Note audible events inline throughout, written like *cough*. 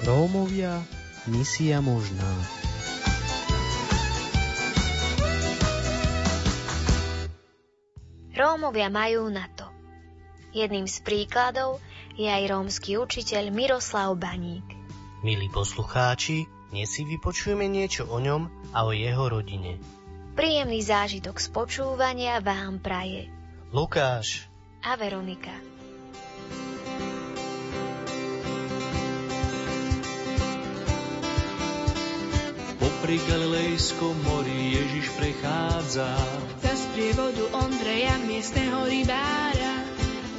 Rómovia, misia možná. Rómovia majú na to. Jedným z príkladov je aj rómsky učiteľ Miroslav Baník. Milí poslucháči, dnes si vypočujeme niečo o ňom a o jeho rodine. Príjemný zážitok z počúvania vám praje Lukáš a Veronika. Popri Galilejskom mori Ježiš prechádza za sprievodu Ondreja, miestneho rybára.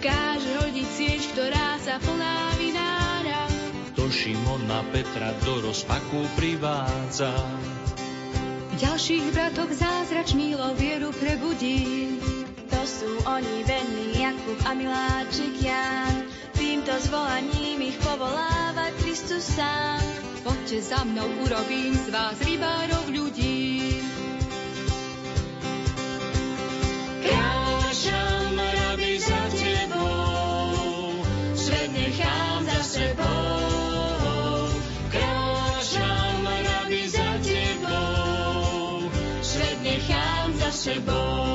Káže hodiť sieť, ktorá sa plná vinára. To Šimona Petra do rozpaku privádza. Ďalších bratok zázračný vieru prebudí. To sú oni venní Jakub a Miláčik Jan. Týmto zvolaním ich povoláva Kristus sám. Poďte za mnou, urobím z vás rybárov ľudí. Kráčam, rabi, za tebou, svet nechám za sebou. Kráčam, rabi, za tebou, svet nechám za sebou.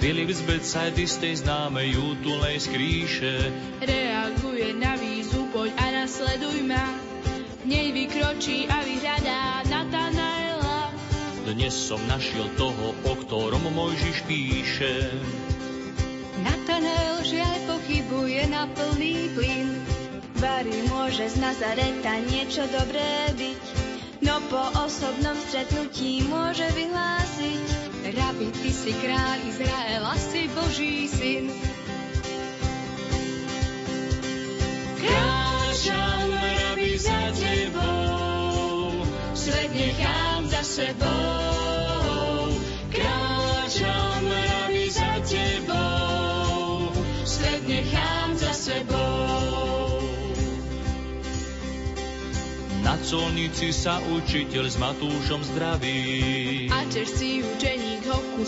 Filip z Betsajdy z tej známej útulnej skríše reaguje na výzvu, poď a nasleduj ma. V nej vykročí a vyhľadá Natanaela. Dnes som našiel toho, o ktorom Mojžiš píše. Natanael žiaľ pochybuje na plný plyn. Vary môže z Nazareta niečo dobré byť, no po osobnom stretnutí si kráľ Izraela, si Boží syn. Kráčam, rabi, za tebou, svet nechám za sebou. Kráčam, rabi, za tebou, svet nechám za sebou. Na colnici sa učiteľ s Matúšom zdraví. A si učeník ho ku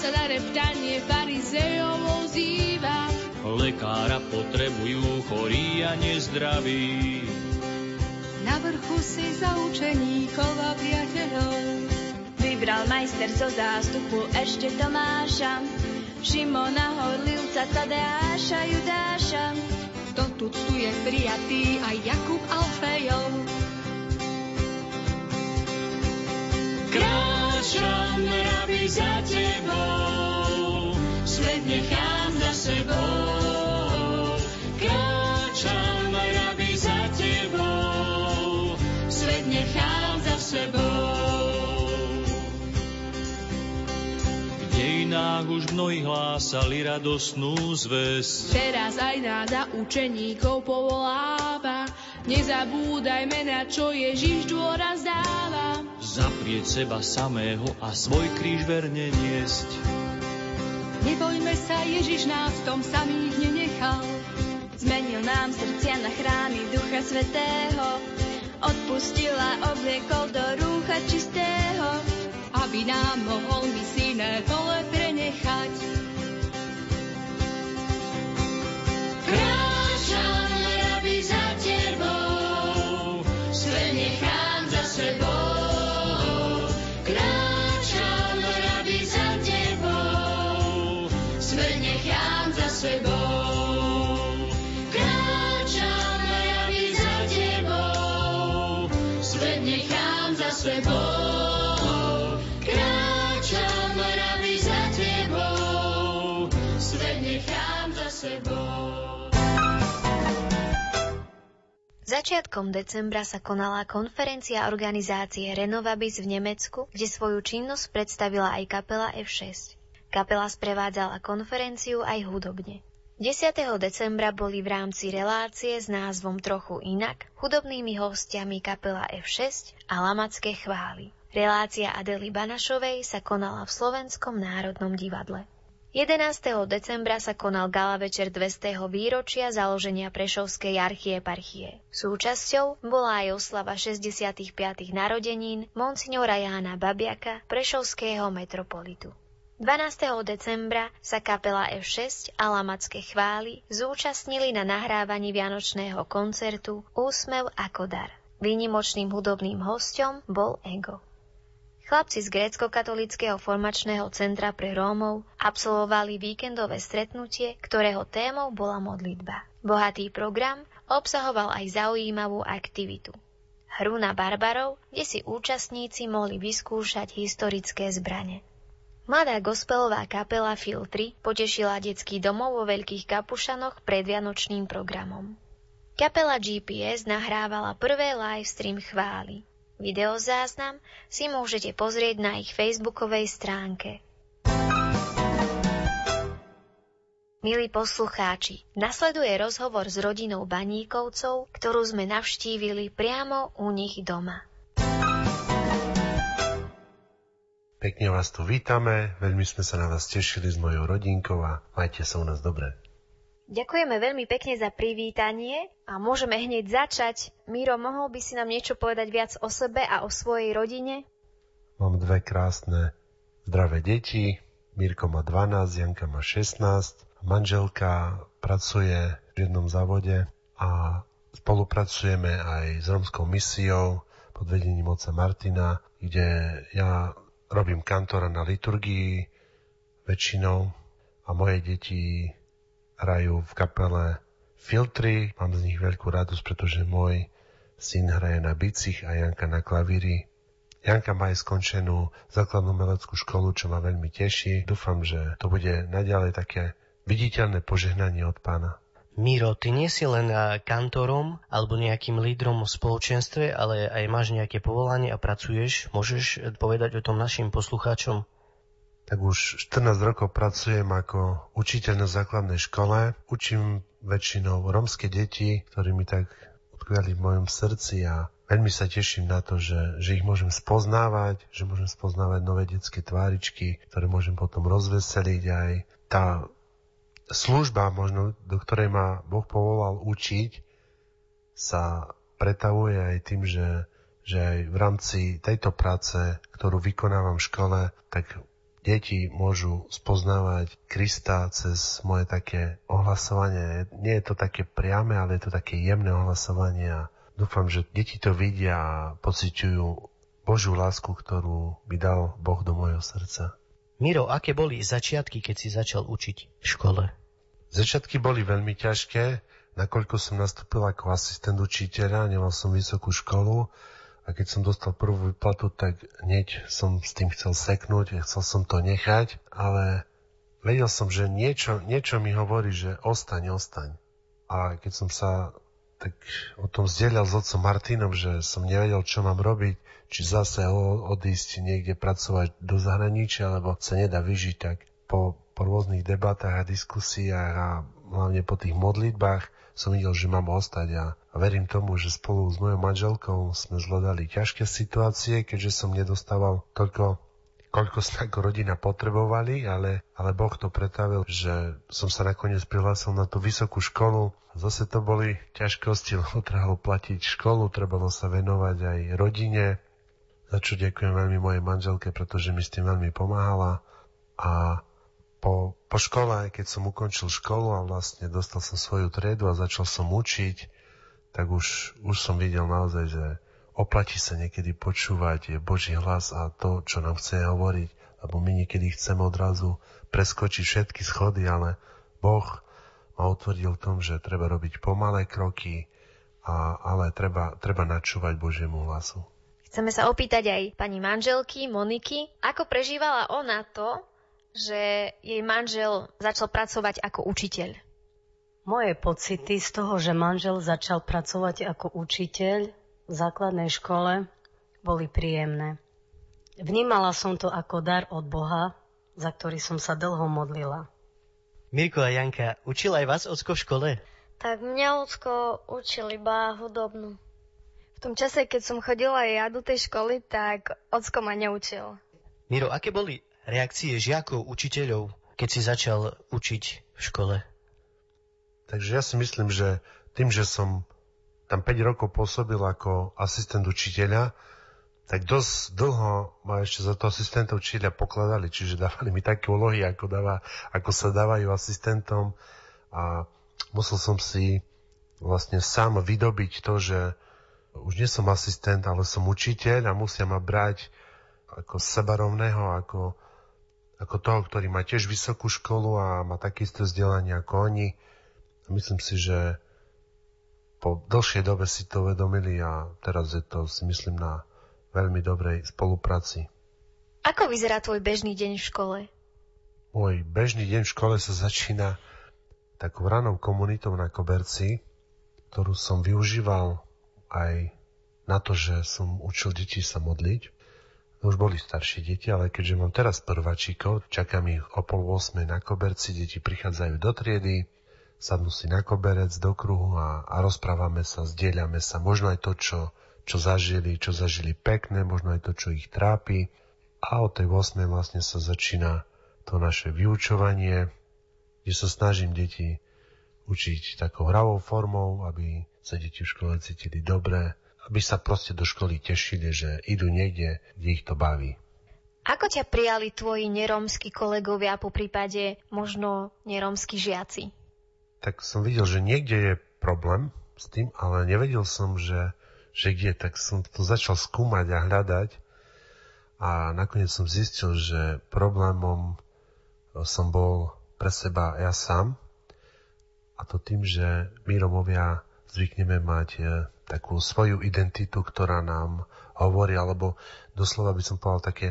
sa na reptanie farizejov ozýva. Lekára potrebujú chorí a nezdraví. Na vrchu si za učeníkov a priateľov. Vybral majster zo zástupu ešte Tomáša, Šimona Horlivca, Tadeáša, Judáša. Kto tu je prijatý aj Jakub Alfejov. Mnohí hlásali radosnú zväz. Teraz aj náda učeníkov povoláva. Nezabúdajme, na čo Ježiš dôraz dáva. Zaprieť seba samého a svoj kríž verne niesť. Nebojme sa, Ježiš nás v tom samých nenechal. Zmenil nám srdcia na chrámy Ducha Svetého. Odpustil a obliekol do rúcha čistého. Aby nám mohol misijné pole prenechať. Kráčam, rabi, za tebou, svet nechám za sebou. Kráčam, rabi, za tebou, svet nechám za sebou. Kráčam, rabi, za tebou, svet nechám za sebou. Začiatkom decembra sa konala konferencia organizácie Renovabis v Nemecku, kde svoju činnosť predstavila aj kapela F6. Kapela sprevádzala konferenciu aj hudobne. 10. decembra boli v rámci relácie s názvom Trochu inak hudobnými hostiami kapela F6 a Lamacké chvály. Relácia Adely Banašovej sa konala v Slovenskom národnom divadle. 11. decembra sa konal gala večer 200. výročia založenia Prešovskej archieparchie. Súčasťou bola aj oslava 65. narodenín monsignora Jána Babiaka, Prešovského metropolitu. 12. decembra sa kapela F6 a Lamacké chvály zúčastnili na nahrávaní vianočného koncertu Úsmev ako dar. Výnimočným hudobným hostom bol Ego. Chlapci z grécko-katolického formačného centra pre Rómov absolvovali víkendové stretnutie, ktorého témou bola modlitba. Bohatý program obsahoval aj zaujímavú aktivitu. Hru na barbarov, kde si účastníci mohli vyskúšať historické zbrane. Mladá gospelová kapela Filtry potešila detský domov vo Veľkých Kapušanoch pred Vianočným programom. Kapela GPS nahrávala prvé live stream chvály. Videozáznam si môžete pozrieť na ich facebookovej stránke. Milí poslucháči, nasleduje rozhovor s rodinou Baníkovcov, ktorú sme navštívili priamo u nich doma. Pekne vás tu vítame, veľmi sme sa na vás tešili s mojou rodinkou a majte sa u nás dobre. Ďakujeme veľmi pekne za privítanie a môžeme hneď začať. Miro, mohol by si nám niečo povedať viac o sebe a o svojej rodine? Mám dve krásne zdravé deti. Mirko má 12, Janka má 16. Manželka pracuje v jednom závode a spolupracujeme aj s romskou misiou pod vedením oca Martina, kde ja robím kantora na liturgii väčšinou a moje deti hrajú v kapele Filtry. Mám z nich veľkú radosť, pretože môj syn hraje na bicích a Janka na klavíri. Janka má aj skončenú základnú meleckú školu, čo ma veľmi teší. Dúfam, že to bude naďalej také viditeľné požehnanie od pána. Miro, ty nie si len kantorom alebo nejakým lídrom v spoločenstve, ale aj máš nejaké povolanie a pracuješ. Môžeš povedať o tom našim poslucháčom? Tak už 14 rokov pracujem ako učiteľ na základnej škole. Učím väčšinou romské deti, ktorí mi tak utkviali v mojom srdci a veľmi sa teším na to, že, že ich môžem spoznávať, že môžem spoznávať nové detské tváričky, ktoré môžem potom rozveseliť aj tá služba, možno, do ktorej ma Boh povolal učiť, sa pretavuje aj tým, že, že aj v rámci tejto práce, ktorú vykonávam v škole, tak deti môžu spoznávať Krista cez moje také ohlasovanie. Nie je to také priame, ale je to také jemné ohlasovanie a dúfam, že deti to vidia a pociťujú Božiu lásku, ktorú by dal Boh do môjho srdca. Miro, aké boli začiatky, keď si začal učiť v škole? Začiatky boli veľmi ťažké, nakoľko som nastúpil ako asistent učiteľa, nemal som vysokú školu a keď som dostal prvú výplatu, tak hneď som s tým chcel seknúť, chcel som to nechať, ale vedel som, že niečo, niečo mi hovorí, že ostaň, ostaň. A keď som sa tak o tom zdieľal s otcom Martinom, že som nevedel, čo mám robiť, či zase odísť niekde pracovať do zahraničia, lebo sa nedá vyžiť, tak po po rôznych debatách a diskusiách a hlavne po tých modlitbách som videl, že mám ostať a, verím tomu, že spolu s mojou manželkou sme zvládali ťažké situácie, keďže som nedostával toľko koľko sme ako rodina potrebovali, ale, ale Boh to pretavil, že som sa nakoniec prihlásil na tú vysokú školu. Zase to boli ťažkosti, *laughs* lebo trebalo platiť školu, trebalo sa venovať aj rodine, za čo ďakujem veľmi mojej manželke, pretože mi s tým veľmi pomáhala. A po, po škole, keď som ukončil školu a vlastne dostal som svoju triedu a začal som učiť, tak už, už som videl naozaj, že oplatí sa niekedy počúvať Boží hlas a to, čo nám chce hovoriť, lebo my niekedy chceme odrazu preskočiť všetky schody, ale Boh ma utvrdil v tom, že treba robiť pomalé kroky, a, ale treba, treba načúvať Božiemu hlasu. Chceme sa opýtať aj pani manželky Moniky, ako prežívala ona to, že jej manžel začal pracovať ako učiteľ? Moje pocity z toho, že manžel začal pracovať ako učiteľ v základnej škole, boli príjemné. Vnímala som to ako dar od Boha, za ktorý som sa dlho modlila. Mirko a Janka, učil aj vás Ocko v škole? Tak mňa Ocko učil iba hudobnú. V tom čase, keď som chodila ja do tej školy, tak Ocko ma neučil. Miro, aké boli reakcie žiakov, učiteľov, keď si začal učiť v škole? Takže ja si myslím, že tým, že som tam 5 rokov pôsobil ako asistent učiteľa, tak dosť dlho ma ešte za to asistenta učiteľa pokladali, čiže dávali mi také úlohy, ako, dáva, ako sa dávajú asistentom a musel som si vlastne sám vydobiť to, že už nie som asistent, ale som učiteľ a musia ma brať ako sebarovného, ako, ako toho, ktorý má tiež vysokú školu a má také isté vzdelanie ako oni. A myslím si, že po dlhšej dobe si to uvedomili a teraz je to, si myslím, na veľmi dobrej spolupráci. Ako vyzerá tvoj bežný deň v škole? Môj bežný deň v škole sa začína takou ranou komunitou na Koberci, ktorú som využíval aj na to, že som učil deti sa modliť. Už boli staršie deti, ale keďže mám teraz prváčikov, čakám ich o pol 8 na koberci, deti prichádzajú do triedy, sadnú si na koberec, do kruhu a, a rozprávame sa, zdieľame sa, možno aj to, čo čo zažili, čo zažili pekné, možno aj to, čo ich trápi. A o tej 8. vlastne sa začína to naše vyučovanie, kde sa snažím deti učiť takou hravou formou, aby sa deti v škole cítili dobre, aby sa proste do školy tešili, že idú niekde, kde ich to baví. Ako ťa prijali tvoji nerómsky kolegovia, po prípade možno nerómsky žiaci? Tak som videl, že niekde je problém s tým, ale nevedel som, že že kde, tak som to začal skúmať a hľadať a nakoniec som zistil, že problémom som bol pre seba ja sám a to tým, že my Romovia zvykneme mať e, takú svoju identitu, ktorá nám hovorí, alebo doslova by som povedal také,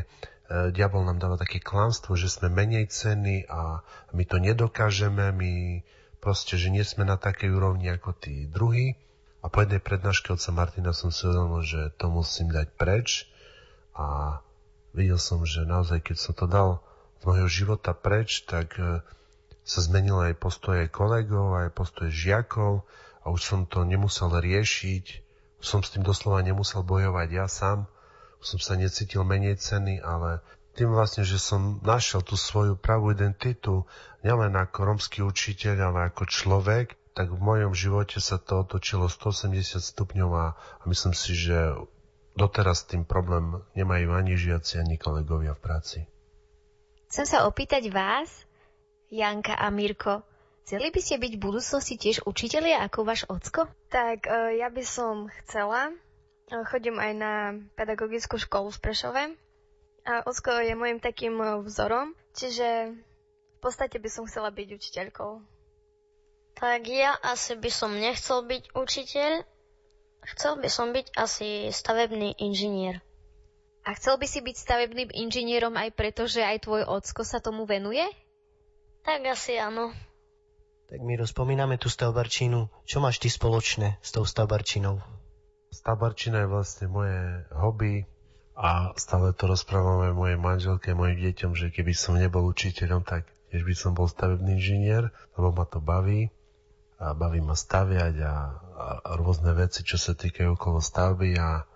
e, diabol nám dáva také klamstvo, že sme menej ceny a my to nedokážeme, my proste, že nie sme na takej úrovni ako tí druhí. A po jednej prednáške sa Martina som si uvedomil, že to musím dať preč. A videl som, že naozaj, keď som to dal z môjho života preč, tak e, sa zmenil aj postoje kolegov, aj postoje žiakov a už som to nemusel riešiť, som s tým doslova nemusel bojovať ja sám, som sa necítil menej ceny, ale tým vlastne, že som našiel tú svoju pravú identitu, nielen ako romský učiteľ, ale ako človek, tak v mojom živote sa to otočilo 180 stupňov a myslím si, že doteraz tým problém nemajú ani žiaci, ani kolegovia v práci. Chcem sa opýtať vás, Janka a Mirko, chceli by ste byť v budúcnosti tiež učitelia ako váš ocko? Tak e, ja by som chcela. E, chodím aj na pedagogickú školu v Prešove. A ocko je môjim takým e, vzorom, čiže v podstate by som chcela byť učiteľkou. Tak ja asi by som nechcel byť učiteľ, chcel by som byť asi stavebný inžinier. A chcel by si byť stavebným inžinierom aj preto, že aj tvoj ocko sa tomu venuje? Tak asi áno. Tak my rozpomíname tú stavbarčinu. Čo máš ty spoločné s tou stavbarčinou? Stavbarčina je vlastne moje hobby a stále to rozprávame mojej manželke, mojim deťom, že keby som nebol učiteľom, tak tiež by som bol stavebný inžinier, lebo ma to baví a baví ma staviať a, a rôzne veci, čo sa týkajú okolo stavby a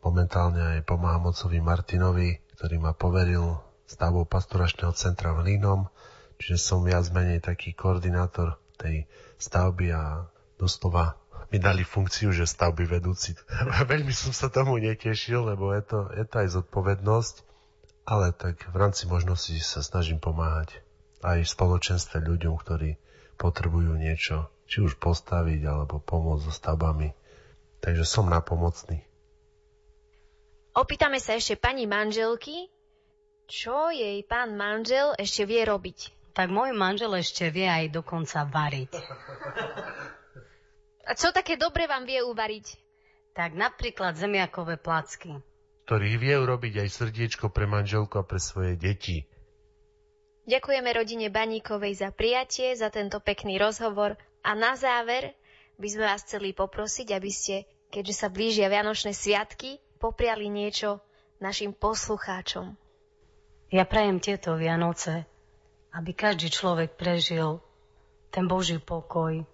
momentálne aj pomáham ocovi Martinovi, ktorý ma poveril stavbou pastoračného centra v Línom, čiže som viac menej taký koordinátor tej stavby a doslova mi dali funkciu, že stavby vedúci. *laughs* Veľmi som sa tomu netešil, lebo je to, je to aj zodpovednosť, ale tak v rámci možnosti sa snažím pomáhať aj v spoločenstve ľuďom, ktorí potrebujú niečo, či už postaviť alebo pomôcť so stavbami. Takže som napomocný. Opýtame sa ešte pani manželky, čo jej pán manžel ešte vie robiť. Tak môj manžel ešte vie aj dokonca variť. A čo také dobre vám vie uvariť? Tak napríklad zemiakové placky. Ktorých vie urobiť aj srdiečko pre manželku a pre svoje deti. Ďakujeme rodine Baníkovej za prijatie, za tento pekný rozhovor a na záver by sme vás chceli poprosiť, aby ste, keďže sa blížia Vianočné sviatky, popriali niečo našim poslucháčom. Ja prajem tieto Vianoce, aby každý človek prežil ten Boží pokoj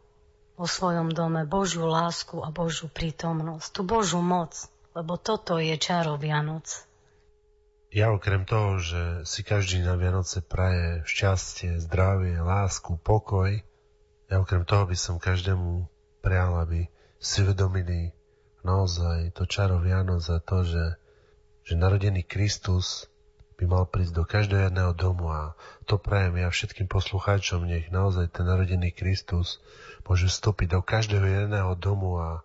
vo svojom dome, Božiu lásku a Božiu prítomnosť, tú Božiu moc, lebo toto je čaro Vianoc. Ja okrem toho, že si každý na Vianoce praje šťastie, zdravie, lásku, pokoj, ja okrem toho by som každému prijal, aby si uvedomili naozaj to čaro Vianoc a to, že že narodený Kristus by mal prísť do každého jedného domu a to prajem ja všetkým poslucháčom, nech naozaj ten narodený Kristus môže vstúpiť do každého jedného domu a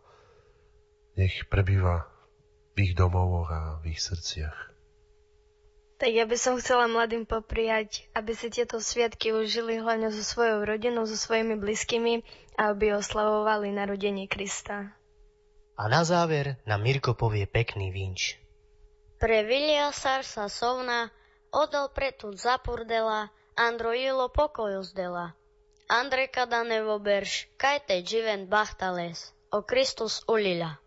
nech prebýva v ich domovoch a v ich srdciach. Tak ja by som chcela mladým popriať, aby si tieto sviatky užili hlavne so svojou rodinou, so svojimi blízkymi a aby oslavovali narodenie Krista. A na záver nám Mirko povie pekný vinč. Pre Vilia Sarsa Sovna odal pretud zapurdela, Androilo pokoj zdela. Andre Kadanevo berš, kajte živen bachtales, o Kristus ulila.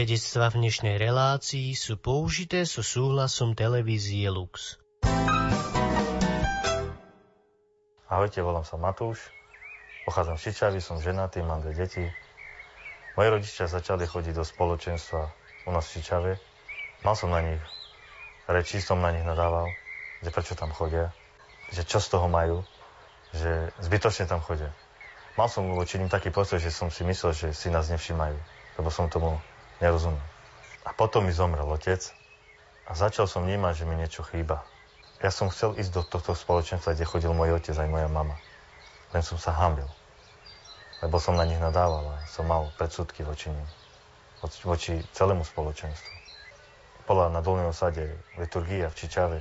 Svedectva v dnešnej relácii sú použité so súhlasom televízie Lux. Ahojte, volám sa Matúš, pochádzam z Čičavy, som ženatý, mám dve deti. Moji rodičia začali chodiť do spoločenstva u nás v Čičave. Mal som na nich reči, som na nich nadával, že prečo tam chodia, že čo z toho majú, že zbytočne tam chodia. Mal som voči ním taký postoj, že som si myslel, že si nás nevšimajú, lebo som tomu nerozumel. A potom mi zomrel otec a začal som vnímať, že mi niečo chýba. Ja som chcel ísť do tohto spoločenstva, kde chodil môj otec aj moja mama. Len som sa hambil. Lebo som na nich nadával a som mal predsudky voči nim. Voči celému spoločenstvu. Bola na Dolnej osade liturgia v Čičave.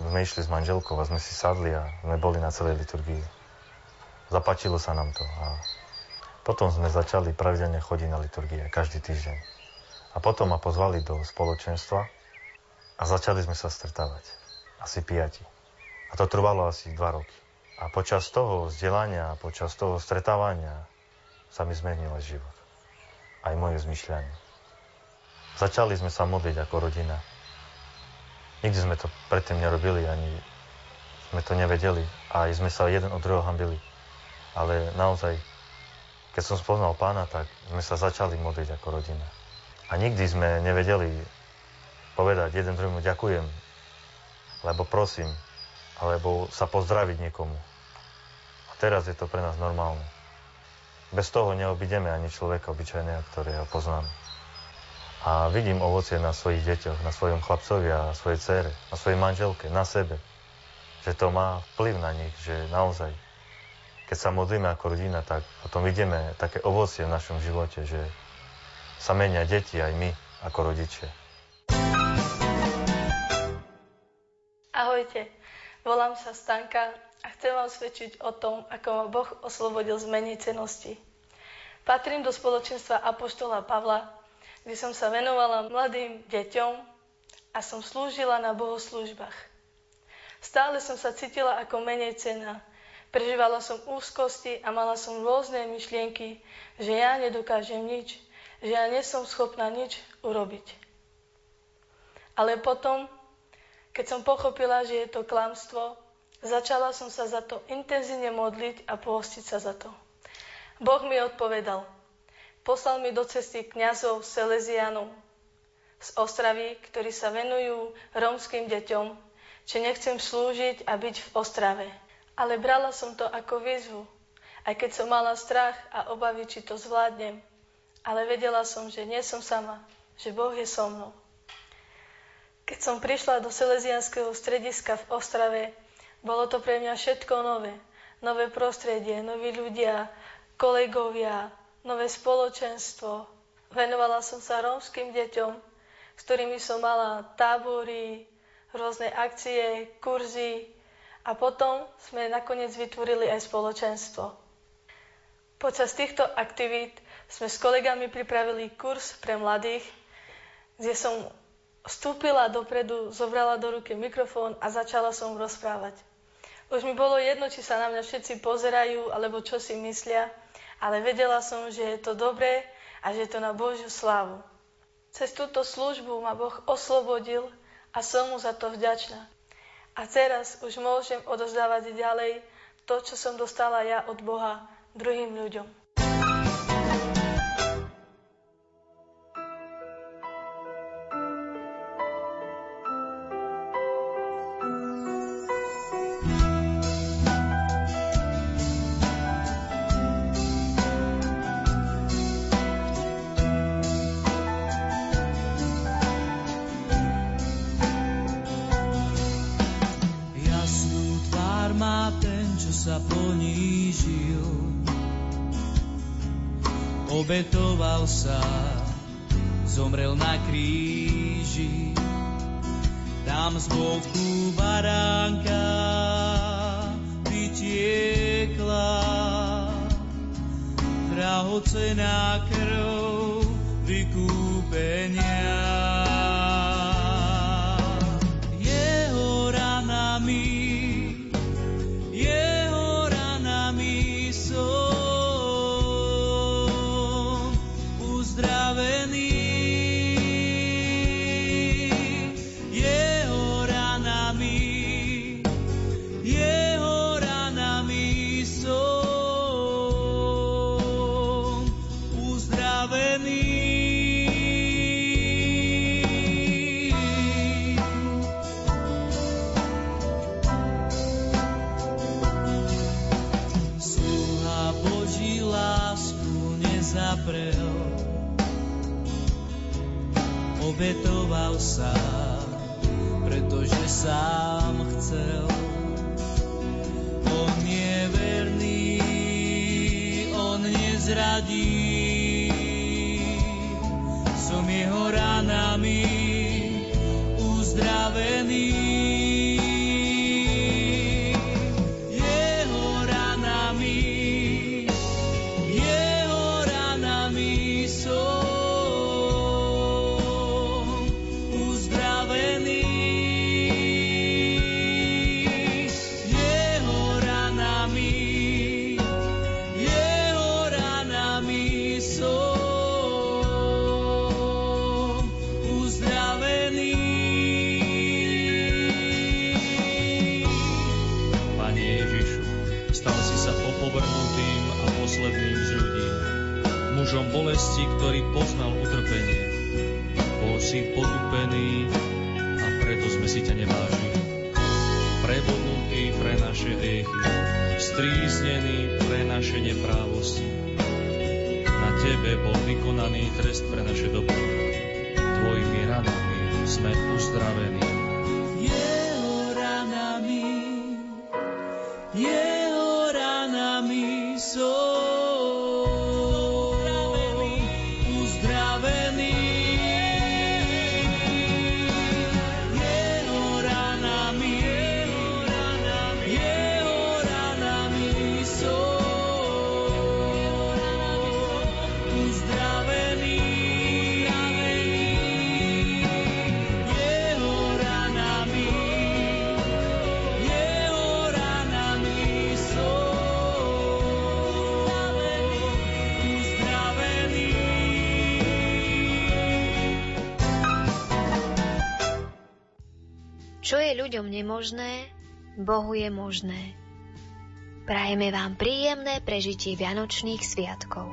Sme išli s manželkou a sme si sadli a sme boli na celej liturgii. Zapačilo sa nám to a potom sme začali pravidelne chodiť na liturgie každý týždeň. A potom ma pozvali do spoločenstva a začali sme sa stretávať. Asi piati. A to trvalo asi dva roky. A počas toho vzdelania, počas toho stretávania sa mi zmenil život. Aj moje zmyšľanie. Začali sme sa modliť ako rodina. Nikdy sme to predtým nerobili, ani sme to nevedeli. A aj sme sa jeden od druhého hambili. Ale naozaj, keď som spoznal pána, tak sme sa začali modliť ako rodina. A nikdy sme nevedeli povedať jeden druhému ďakujem, lebo prosím, alebo sa pozdraviť niekomu. A teraz je to pre nás normálne. Bez toho neobideme ani človeka obyčajného, ktorého poznáme. A vidím ovocie na svojich deťoch, na svojom chlapcovi a svojej cére, na svojej manželke, na sebe. Že to má vplyv na nich, že naozaj, keď sa modlíme ako rodina, tak potom vidíme také ovocie v našom živote, že sa menia deti aj my ako rodičia. Ahojte, volám sa Stanka a chcem vám svedčiť o tom, ako ma Boh oslobodil z cenosti. Patrím do spoločenstva Apoštola Pavla, kde som sa venovala mladým deťom a som slúžila na bohoslužbách. Stále som sa cítila ako menej cena. Prežívala som úzkosti a mala som rôzne myšlienky, že ja nedokážem nič, že ja nesom schopná nič urobiť. Ale potom keď som pochopila, že je to klamstvo, začala som sa za to intenzívne modliť a pohostiť sa za to. Boh mi odpovedal. Poslal mi do cesty kňazov Salesianov z Ostravy, ktorí sa venujú rómskym deťom, či nechcem slúžiť a byť v Ostrave. Ale brala som to ako výzvu, aj keď som mala strach a obavy, či to zvládnem. Ale vedela som, že nie som sama, že Boh je so mnou. Keď som prišla do Salesianského strediska v Ostrave, bolo to pre mňa všetko nové. Nové prostredie, noví ľudia, kolegovia, nové spoločenstvo. Venovala som sa rómskym deťom, s ktorými som mala tábory, rôzne akcie, kurzy a potom sme nakoniec vytvorili aj spoločenstvo. Počas týchto aktivít sme s kolegami pripravili kurz pre mladých, kde som vstúpila dopredu, zobrala do ruky mikrofón a začala som rozprávať. Už mi bolo jedno, či sa na mňa všetci pozerajú, alebo čo si myslia, ale vedela som, že je to dobré a že je to na Božiu slávu. Cez túto službu ma Boh oslobodil a som mu za to vďačná. A teraz už môžem odozdávať ďalej to, čo som dostala ja od Boha druhým ľuďom. Tam z boku baránka vytiekla drahocená krv vykúpenia. Sám chcel. On je verný, on nezradí. Hriechy, stríznený pre naše neprávosti. Na tebe bol vykonaný trest pre naše dobro. Tvojimi ranami sme uzdravení. Čo je ľuďom nemožné, Bohu je možné. Prajeme vám príjemné prežitie Vianočných sviatkov.